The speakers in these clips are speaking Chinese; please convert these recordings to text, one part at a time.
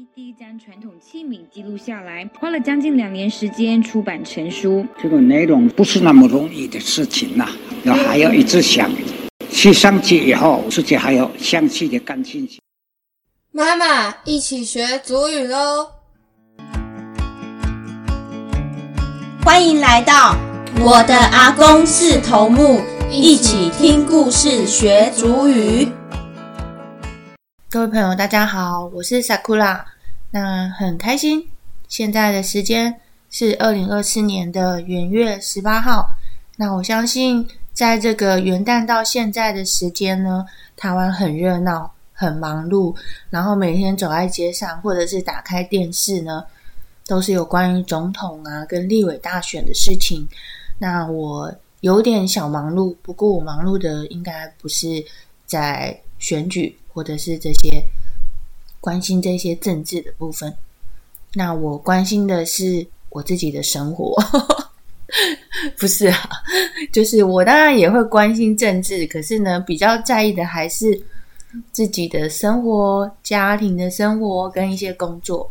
一第一张传统器皿记录下来，花了将近两年时间出版成书。这个内容不是那么容易的事情呐，要还要一直想，去上去以后，自己还要详细的感兴趣。妈妈，一起学祖语喽！欢迎来到我的阿公是头目，一起听故事学祖语。各位朋友，大家好，我是 Sakura。那很开心，现在的时间是二零二四年的元月十八号。那我相信，在这个元旦到现在的时间呢，台湾很热闹，很忙碌，然后每天走在街上，或者是打开电视呢，都是有关于总统啊跟立委大选的事情。那我有点小忙碌，不过我忙碌的应该不是在选举。或者是这些关心这些政治的部分，那我关心的是我自己的生活，不是啊？就是我当然也会关心政治，可是呢，比较在意的还是自己的生活、家庭的生活跟一些工作。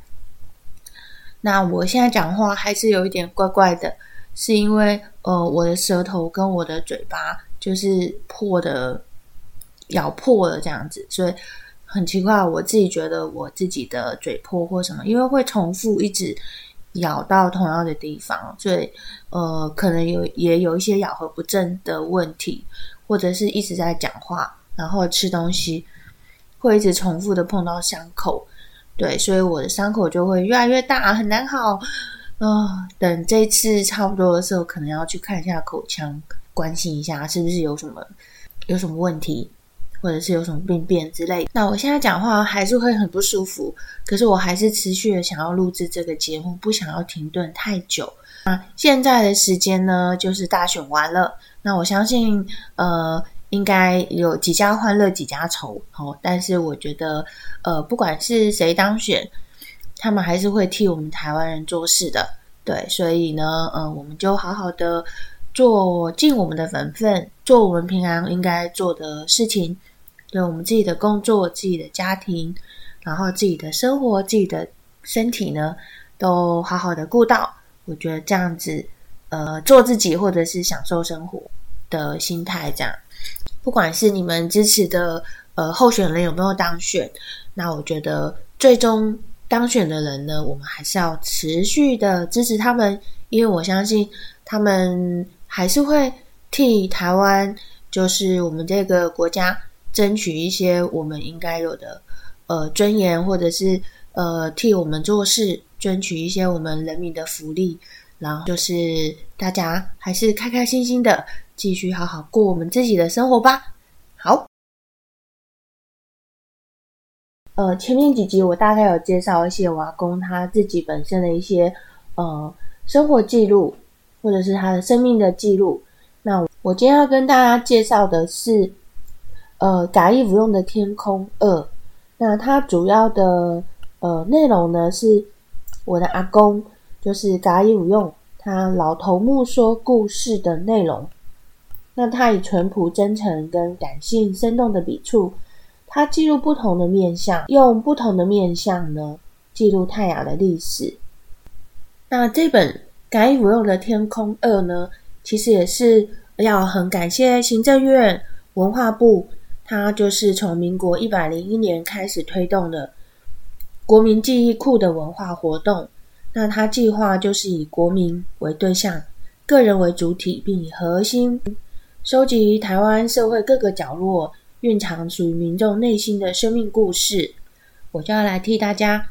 那我现在讲话还是有一点怪怪的，是因为呃，我的舌头跟我的嘴巴就是破的。咬破了这样子，所以很奇怪。我自己觉得我自己的嘴破或什么，因为会重复一直咬到同样的地方，所以呃，可能有也有一些咬合不正的问题，或者是一直在讲话，然后吃东西会一直重复的碰到伤口，对，所以我的伤口就会越来越大，很难好啊。等这次差不多的时候，可能要去看一下口腔，关心一下是不是有什么有什么问题。或者是有什么病变之类，那我现在讲话还是会很不舒服，可是我还是持续的想要录制这个节目，不想要停顿太久。那现在的时间呢，就是大选完了，那我相信呃，应该有几家欢乐几家愁哦。但是我觉得呃，不管是谁当选，他们还是会替我们台湾人做事的，对，所以呢，嗯，我们就好好的做尽我们的本分，做我们平常应该做的事情。对我们自己的工作、自己的家庭，然后自己的生活、自己的身体呢，都好好的顾到。我觉得这样子，呃，做自己或者是享受生活的心态，这样，不管是你们支持的呃候选人有没有当选，那我觉得最终当选的人呢，我们还是要持续的支持他们，因为我相信他们还是会替台湾，就是我们这个国家。争取一些我们应该有的呃尊严，或者是呃替我们做事，争取一些我们人民的福利，然后就是大家还是开开心心的继续好好过我们自己的生活吧。好，呃，前面几集我大概有介绍一些瓦工他自己本身的一些呃生活记录，或者是他的生命的记录。那我今天要跟大家介绍的是。呃，嘎伊不用的天空二，那它主要的呃内容呢是我的阿公，就是嘎伊不用他老头目说故事的内容。那他以淳朴、真诚跟感性、生动的笔触，他记录不同的面相，用不同的面相呢记录泰雅的历史。那这本嘎伊不用的天空二呢，其实也是要很感谢行政院文化部。它就是从民国一百零一年开始推动的国民记忆库的文化活动。那它计划就是以国民为对象，个人为主体，并以核心收集台湾社会各个角落蕴藏属于民众内心的生命故事。我就要来替大家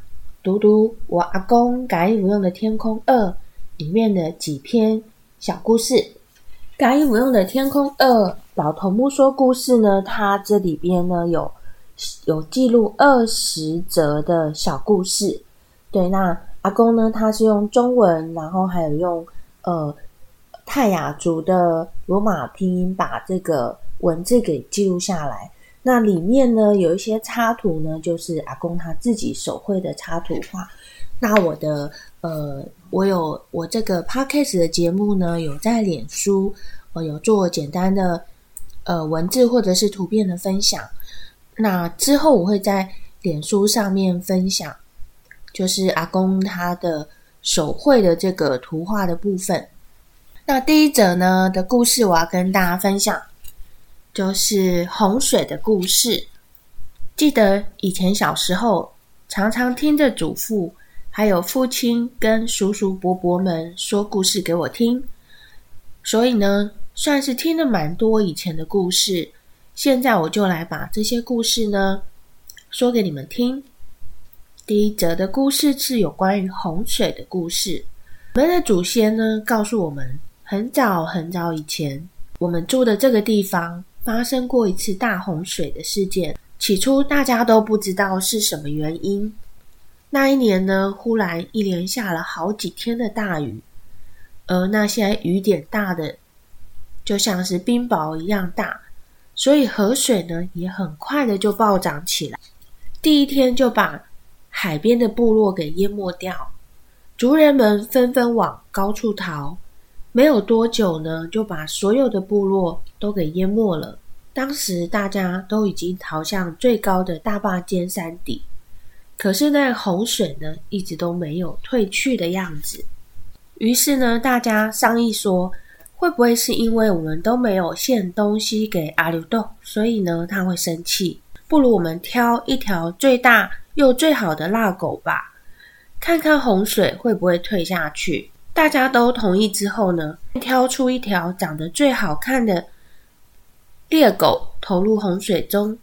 读读我阿公改不用的《天空二》里面的几篇小故事。改不用的《天空二》。老头目说故事呢，它这里边呢有有记录二十则的小故事。对，那阿公呢，他是用中文，然后还有用呃泰雅族的罗马拼音把这个文字给记录下来。那里面呢有一些插图呢，就是阿公他自己手绘的插图画。那我的呃，我有我这个 podcast 的节目呢，有在脸书，我有做简单的。呃，文字或者是图片的分享，那之后我会在脸书上面分享就是阿公他的手绘的这个图画的部分。那第一则呢的故事，我要跟大家分享，就是洪水的故事。记得以前小时候，常常听着祖父还有父亲跟叔叔伯伯们说故事给我听，所以呢，算是听了蛮多以前的故事。现在我就来把这些故事呢说给你们听。第一则的故事是有关于洪水的故事。我们的祖先呢告诉我们，很早很早以前，我们住的这个地方发生过一次大洪水的事件。起初大家都不知道是什么原因。那一年呢，忽然一连下了好几天的大雨，而那些雨点大的就像是冰雹一样大，所以河水呢也很快的就暴涨起来。第一天就把海边的部落给淹没掉，族人们纷纷往高处逃，没有多久呢，就把所有的部落都给淹没了。当时大家都已经逃向最高的大坝尖山顶，可是那洪水呢，一直都没有退去的样子。于是呢，大家商议说，会不会是因为我们都没有献东西给阿留豆，所以呢他会生气？不如我们挑一条最大又最好的腊狗吧，看看洪水会不会退下去。大家都同意之后呢，挑出一条长得最好看的。猎狗投入洪水中，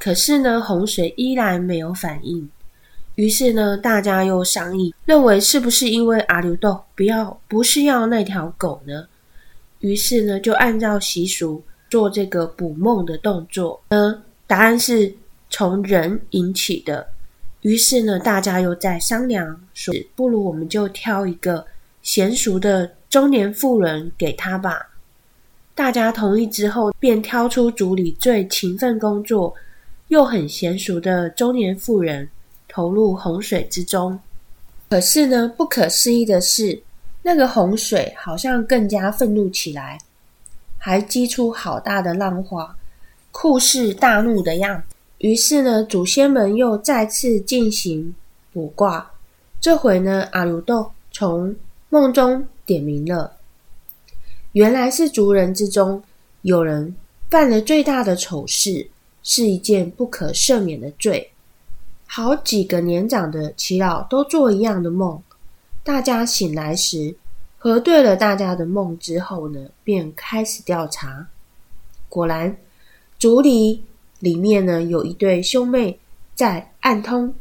可是呢，洪水依然没有反应。于是呢，大家又商议，认为是不是因为阿留豆不要，不是要那条狗呢？于是呢，就按照习俗做这个捕梦的动作。呢，答案是从人引起的。于是呢，大家又在商量，说不如我们就挑一个娴熟的中年妇人给他吧。大家同意之后，便挑出组里最勤奋工作又很娴熟的中年妇人投入洪水之中。可是呢，不可思议的是，那个洪水好像更加愤怒起来，还激出好大的浪花，酷似大怒的样子。于是呢，祖先们又再次进行卜卦。这回呢，阿鲁豆从梦中点明了。原来是族人之中有人犯了最大的丑事，是一件不可赦免的罪。好几个年长的耆老都做一样的梦。大家醒来时，核对了大家的梦之后呢，便开始调查。果然，族里里面呢有一对兄妹在暗通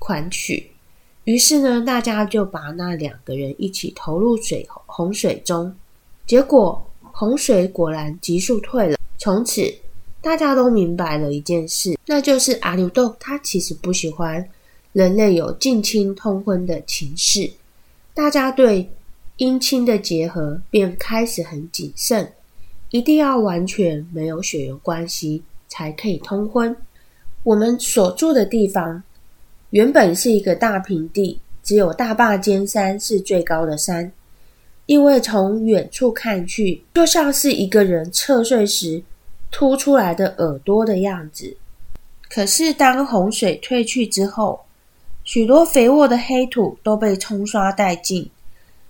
款曲。于是呢，大家就把那两个人一起投入水洪水中。结果洪水果然急速退了。从此，大家都明白了一件事，那就是阿牛豆他其实不喜欢人类有近亲通婚的情事。大家对姻亲的结合便开始很谨慎，一定要完全没有血缘关系才可以通婚。我们所住的地方原本是一个大平地，只有大坝尖山是最高的山。因为从远处看去，就像是一个人侧睡时凸出来的耳朵的样子。可是当洪水退去之后，许多肥沃的黑土都被冲刷殆尽，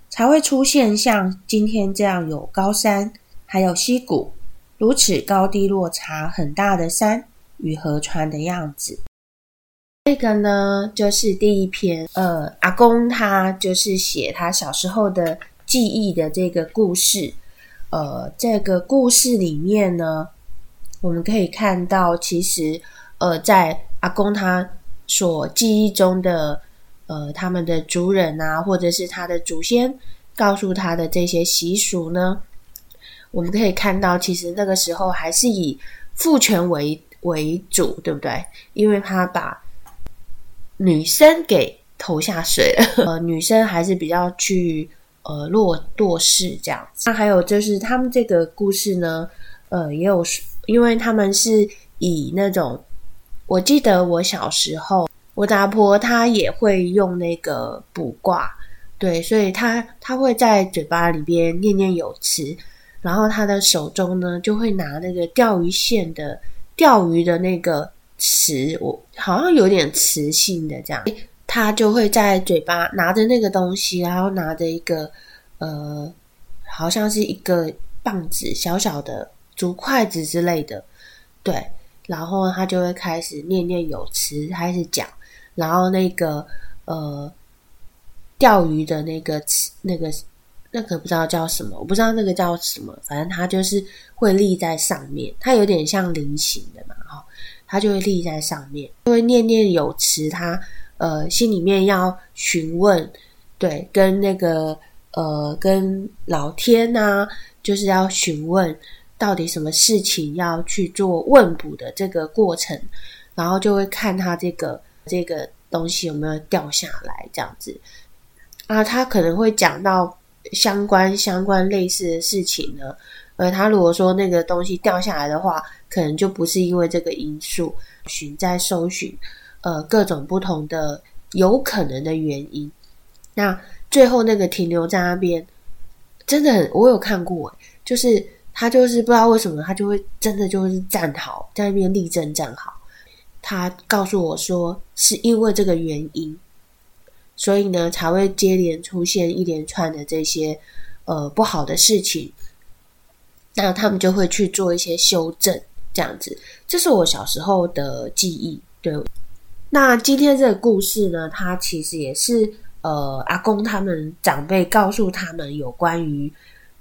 才会出现像今天这样有高山，还有溪谷，如此高低落差很大的山与河川的样子。这个呢，就是第一篇。呃，阿公他就是写他小时候的。记忆的这个故事，呃，这个故事里面呢，我们可以看到，其实，呃，在阿公他所记忆中的，呃，他们的族人啊，或者是他的祖先告诉他的这些习俗呢，我们可以看到，其实那个时候还是以父权为为主，对不对？因为他把女生给投下水了，呃，女生还是比较去。呃，落落势这样。那还有就是，他们这个故事呢，呃，也有，因为他们是以那种，我记得我小时候，我大婆她也会用那个卜卦，对，所以她她会在嘴巴里边念念有词，然后她的手中呢就会拿那个钓鱼线的钓鱼的那个词，我好像有点磁性的这样。他就会在嘴巴拿着那个东西，然后拿着一个呃，好像是一个棒子，小小的竹筷子之类的，对，然后他就会开始念念有词，开始讲，然后那个呃，钓鱼的那个，那个那个不知道叫什么，我不知道那个叫什么，反正他就是会立在上面，它有点像菱形的嘛，哈，它就会立在上面，就会念念有词，他呃心里面要询问，对，跟那个呃跟老天呐、就是要询问到底什么事情要去做问卜的这个过程，然后就会看他这个这个东西有没有掉下来，这样子啊，他可能会讲到相关相关类似的事情呢。而他如果说那个东西掉下来的话，可能就不是因为这个因素，寻在搜寻呃各种不同的有可能的原因。那最后那个停留在那边，真的很，我有看过，就是他就是不知道为什么，他就会真的就是站好，在那边立正站好。他告诉我说，是因为这个原因，所以呢才会接连出现一连串的这些呃不好的事情。那他们就会去做一些修正，这样子。这是我小时候的记忆。对，那今天这个故事呢，它其实也是呃阿公他们长辈告诉他们有关于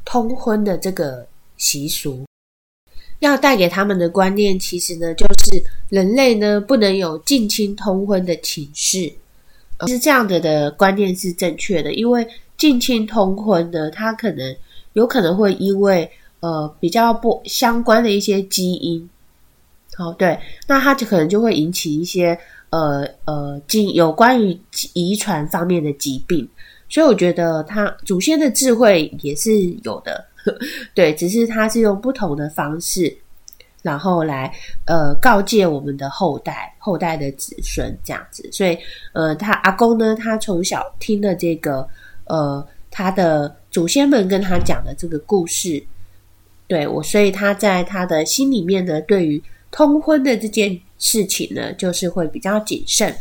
通婚的这个习俗，要带给他们的观念，其实呢就是人类呢不能有近亲通婚的情势。其实这样的的观念是正确的，因为近亲通婚呢，它可能有可能会因为呃比较不相关的一些基因，好、对，那它就可能就会引起一些呃呃经有关于遗传方面的疾病，所以我觉得他祖先的智慧也是有的，对，只是他是用不同的方式，然后来呃告诫我们的后代、后代的子孙这样子。所以呃，他阿公呢，他从小听的这个呃他的祖先们跟他讲的这个故事，对我，所以他在他的心里面呢，对于通婚的这件事情呢，就是会比较谨慎。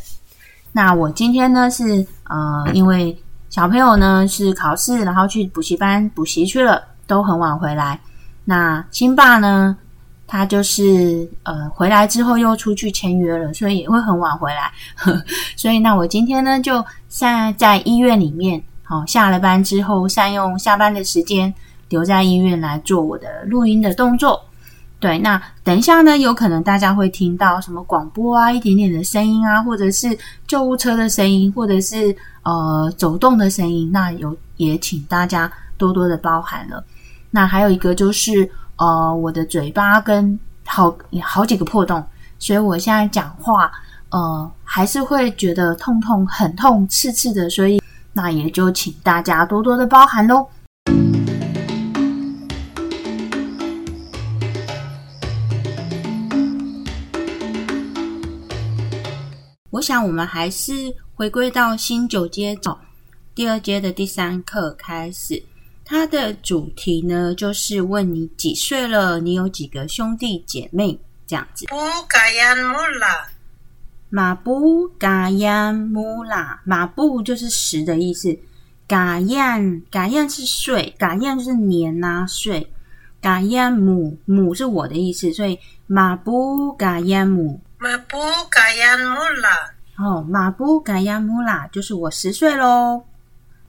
那我今天呢是呃，因为小朋友呢是考试，然后去补习班补习去了，都很晚回来。那亲爸呢，他就是呃回来之后又出去签约了，所以也会很晚回来。所以那我今天呢就在在医院里面，好、下了班之后善用下班的时间留在医院来做我的录音的动作。对，那等一下呢，有可能大家会听到什么广播啊，一点点的声音啊，或者是救护车的声音，或者是呃走动的声音，那有也请大家多多的包涵了。那还有一个就是呃，我的嘴巴跟好好几个破洞，所以我现在讲话呃还是会觉得痛痛很痛刺刺的，所以那也就请大家多多的包涵喽。我想我们还是回归到新九阶走，第二阶的第三课开始。它的主题呢，就是问你几岁了，你有几个兄弟姐妹这样子。Bukayan mula. 马布嘎 yan 木啦，马布就是十的意思。嘎 yan 嘎 yan 是岁，嘎就是年呐、岁。嘎 yan 母母是我的意思，所以马布嘎 yan 母 Mabukayan mula. 哦，马布嘎 yan 木啦，就是我十岁喽。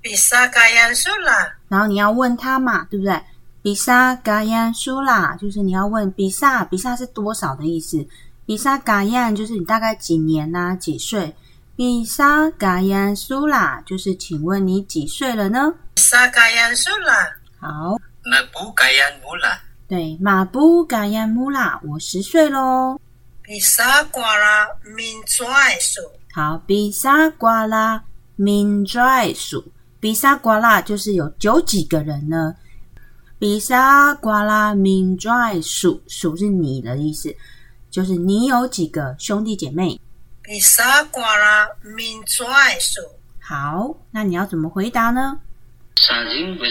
Bisakayan sula. 然后你要问他嘛，对不对？比萨嘎 yan 苏啦，就是你要问比萨，比萨是多少的意思？比萨嘎 yan 就是你大概几年呐、几岁？比萨嘎 yan 苏啦，就是请问你几岁了呢？Bisakayan sula. 好，Mabukayan mula. 对，马布嘎 yan 木啦，我十岁喽。Bisakwara minzuai su. 好，比萨瓜拉 min dry 数，比萨瓜拉就是有九几个人呢？比萨瓜拉 min dry 数数是你的意思，就是你有几个兄弟姐妹？比萨瓜拉 min dry 数好，那你要怎么回答呢？金不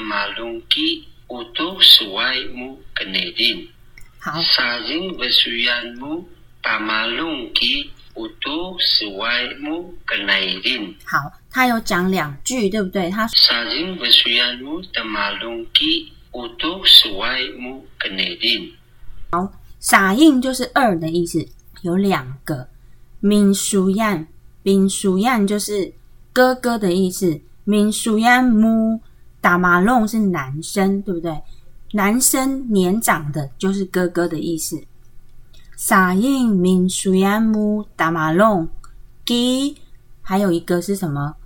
马龙基都母内好，金不马龙基都母内好。他有讲两句，对不对？他傻印不输样木打马龙鸡，用途是为木肯定。好，撒印就是二的意思，有两个。明输样，明输样就是哥哥的意思。明输样木打马龙是男生，对不对？男生年长的就是哥哥的意思。撒印明输样木打马龙给，还有一个是什么？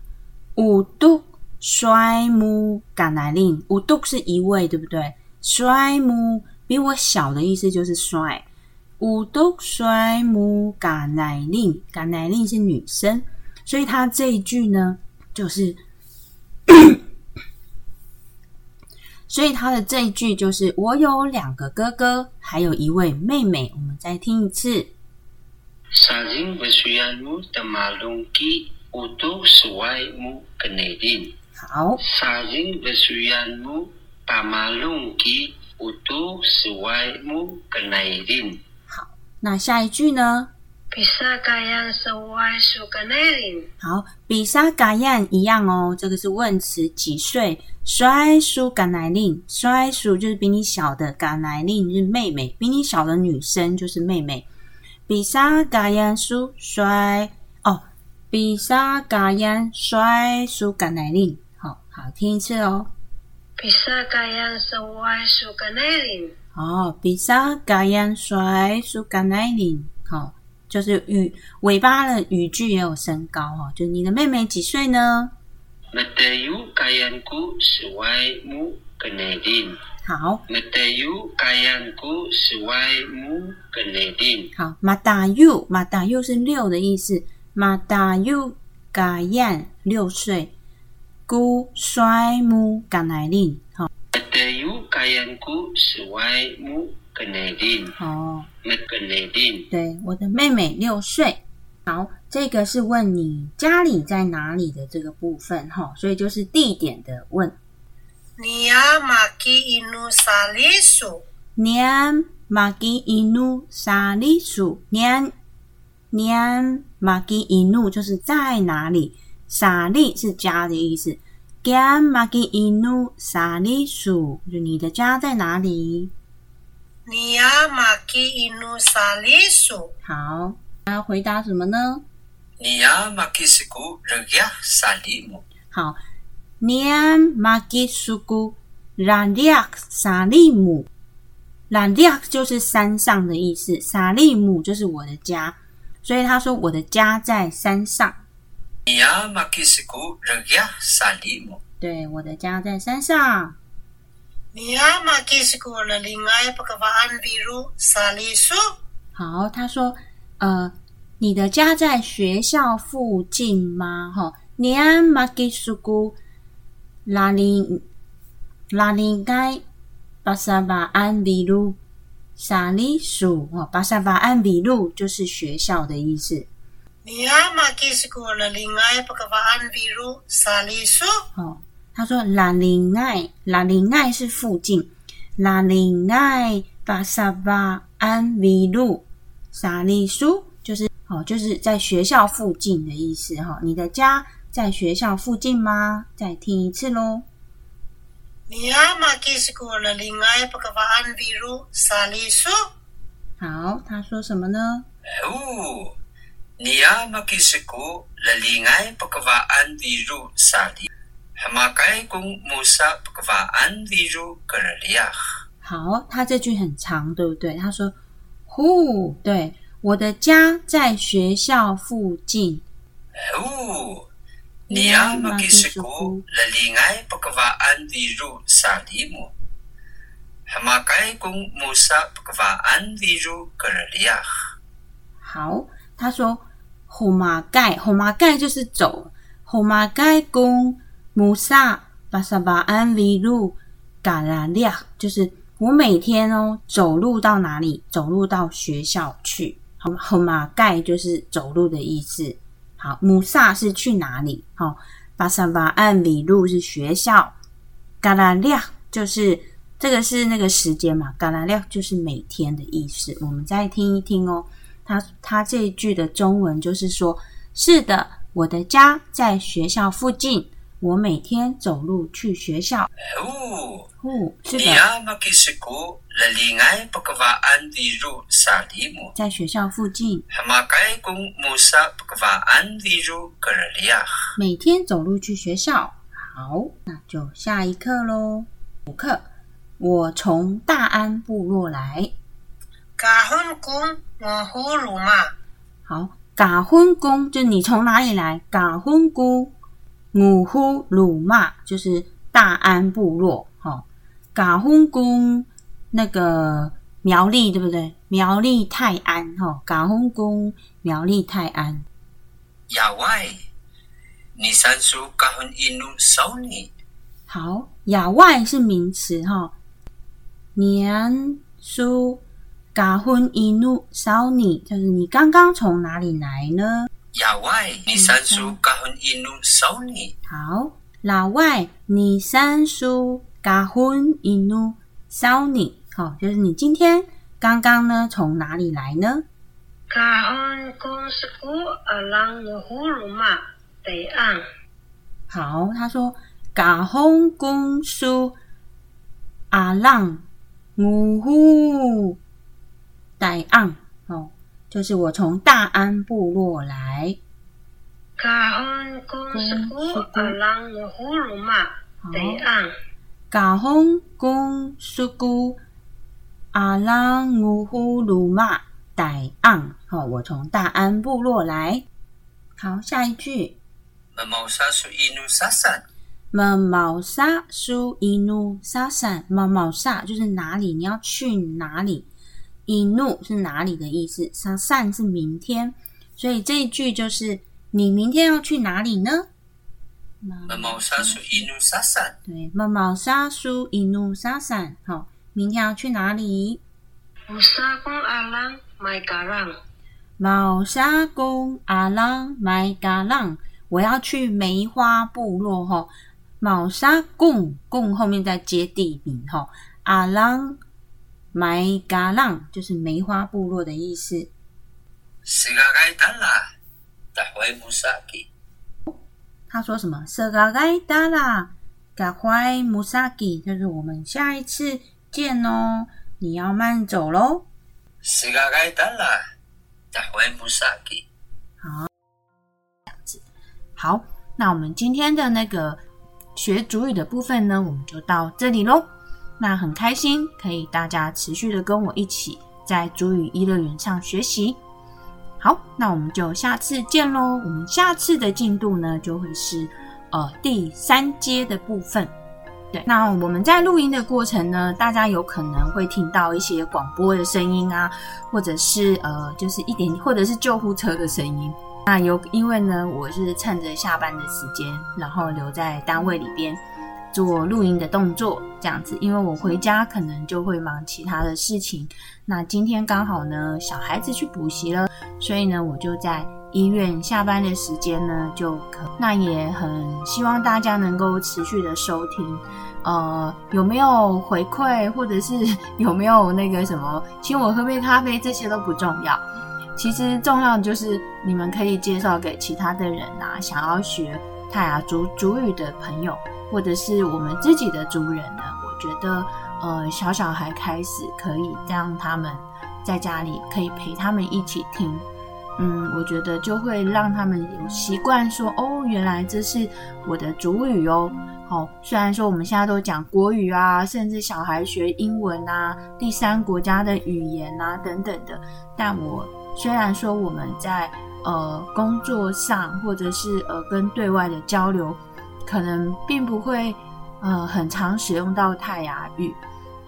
五度衰木橄榄令，五度是一位，对不对？衰木比我小的意思就是衰。五度衰木橄榄令，橄榄令是女生，所以他这一句呢，就是，所以他的这一句就是我有两个哥哥，还有一位妹妹。我们再听一次。Sajing bersuyanmu temalungki utuh suai mu kenaidin. 好，Sajing bersuyanmu pamalungki utuh suai mu kenaidin. 那下一句呢？Bisa 一样哦，这个是问词，几岁？衰叔橄奶令，衰叔就是比你小的，橄奶令是妹妹，比你小的女生就是妹妹。比沙嘎 yan 叔衰哦，比萨嘎恩帅苏甘奈林，好好听一次哦。比萨嘎恩帅苏甘奈林，哦，比萨嘎恩帅苏甘奈林，好，就是语尾巴的语句也有升高哈。就你的妹妹几岁呢？马达尤盖恩古是歪木甘奈林，好。马达尤盖恩古是歪木甘奈林，好。马达尤马达又是六的意思。马达尤嘎燕六岁，姑衰母嘎奶令。好、马达尤嘎燕姑衰母嘎奶林。哦，马嘎奶令。对，我的妹妹六岁。好，这个是问你家里在哪里的这个部分哈、所以就是地点的问。你呀，马吉伊努沙里苏。娘，马吉伊努沙里苏。娘，娘。马吉一怒就是在哪里，沙利是家的意思。干马吉一怒沙利数，就你的家在哪里？你呀，马吉一怒沙利数。好，那回答什么呢？你呀，马吉苏古热呀沙利姆。好，你呀，马吉是古热呀沙利姆。兰热呀就是山上的意思，沙利姆就是我的家。所以他说我的家在山上。对，我的家在山上。好，他说，呃，你的家在学校附近吗？哈、你安马吉苏古拉林拉林该巴萨巴安比鲁沙利鼠哦，巴萨巴安比路就是学校的意思 Nia maki sekolah lingai pekerjaan biru salisu. 哦。他说拉林爱，拉林爱是附近，拉林爱巴萨巴安比路沙利鼠就是哦，就是在学校附近的意思哈、你的家在学校附近吗？再听一次喽。Nia ma kisiku la lingai pakavaan biru salisu. 好，他说什么呢？哦，你阿玛基斯古勒里埃布克瓦安迪如萨利，哈马盖贡穆萨布克瓦安迪如格勒里亚。好，他这句很长，对不对？他说：“呼，对，我的家在学校附近。”哦。Nia makisiku lalingay pagkavaan biru sali mo. Hamakay kung musa pagkavaan viru karaliyak. 好，他说红马盖，红马盖就是走，红马盖公穆萨巴萨巴安维路嘎拉利亚，就是我每天哦走路到哪里？走路到学校去。好，红马盖就是走路的意思。好，穆萨是去哪里？好，巴萨巴安里路是学校，嘎拉亮就是这个是那个时间嘛，嘎拉亮就是每天的意思。我们再听一听哦。他他这一句的中文就是说：是的，我的家在学校附近，我每天走路去学校。哦，哦，是的，在学校附近。每天走路去学校。好，那就下一课喽。五课，我从大安部落来。Kahon kung ngohu ruma. 好，嘎昏公就你从哪里来？嘎婚宫，五呼鲁骂就是大安部落。哈、嘎轰宫那个苗栗对不对？苗栗泰安哈，嘎轰宫苗栗泰安。亚外，你三叔嘎 hun inu 少你，好，亚外是名词哈，年叔嘎婚一怒烧你，就是你刚刚从哪里来呢？亚外，你三叔嘎 hun inu 少你，好，老外，你三叔嘎婚一怒烧你，好，就是你今天刚刚呢从哪里来呢？Kahon kung suku alang ngohu ruma. Tayang. 好，他说嘎婚公司阿浪五呼戴昂，哦，就是我从大安部落来。Kahon kung suku alang ngohu ruma. 好，Tayang. 嘎轰公苏姑阿浪五呼鲁玛戴昂，好，我从大安部落来。好，下一句。么毛沙叔 inu 沙散，么毛沙苏伊努沙散，么毛沙就是哪里，你要去哪里？伊努是哪里的意思？沙散是明天，所以这一句就是你明天要去哪里呢？么毛沙叔 inu 沙散，对，么毛沙苏伊努沙散，好，明天要去哪里？Usa kung alang may karang. 毛沙公阿浪麦嘎浪，我要去梅花部落哈。毛沙贡贡后面再接地名哈，阿浪麦嘎浪就是梅花部落的意思。他说什么？色嘎盖达啦，嘎怀穆萨基，就是我们下一次见哦。你要慢走喽。是个该达啦，大会穆萨基。好，那我们今天的那个学主语的部分呢，我们就到这里喽。那很开心，可以大家持续的跟我一起在主语一乐园上学习。好，那我们就下次见喽。我们下次的进度呢，就会是呃第三阶的部分。对，那我们在录音的过程呢，大家有可能会听到一些广播的声音啊，或者是呃，就是一点，或者是救护车的声音。那有，因为呢，我是趁着下班的时间，然后留在单位里边做录音的动作，这样子。因为我回家可能就会忙其他的事情。那今天刚好呢，小孩子去补习了，所以呢，我就在医院下班的时间呢就可。那也很希望大家能够持续的收听。呃，有没有回馈，或者是有没有那个什么，请我喝杯咖啡，这些都不重要。其实重要就是你们可以介绍给其他的人啊，想要学泰雅族族语的朋友，或者是我们自己的族人呢。我觉得，呃，小小孩开始可以让他们在家里可以陪他们一起听，嗯，我觉得就会让他们有习惯说，哦，原来这是我的族语哦。好、虽然说我们现在都讲国语啊，甚至小孩学英文啊，第三国家的语言啊等等的，但我虽然说我们在呃工作上或者是呃跟对外的交流，可能并不会呃很常使用到泰雅语，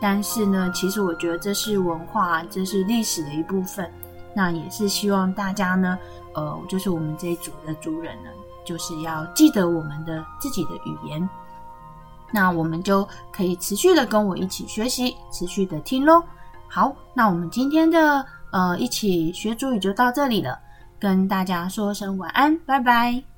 但是呢，其实我觉得这是文化，这是历史的一部分。那也是希望大家呢，呃，就是我们这一组的族人呢，就是要记得我们的自己的语言。那我们就可以持续的跟我一起学习，持续的听喽。好，那我们今天的呃一起学主语就到这里了，跟大家说声晚安，拜拜。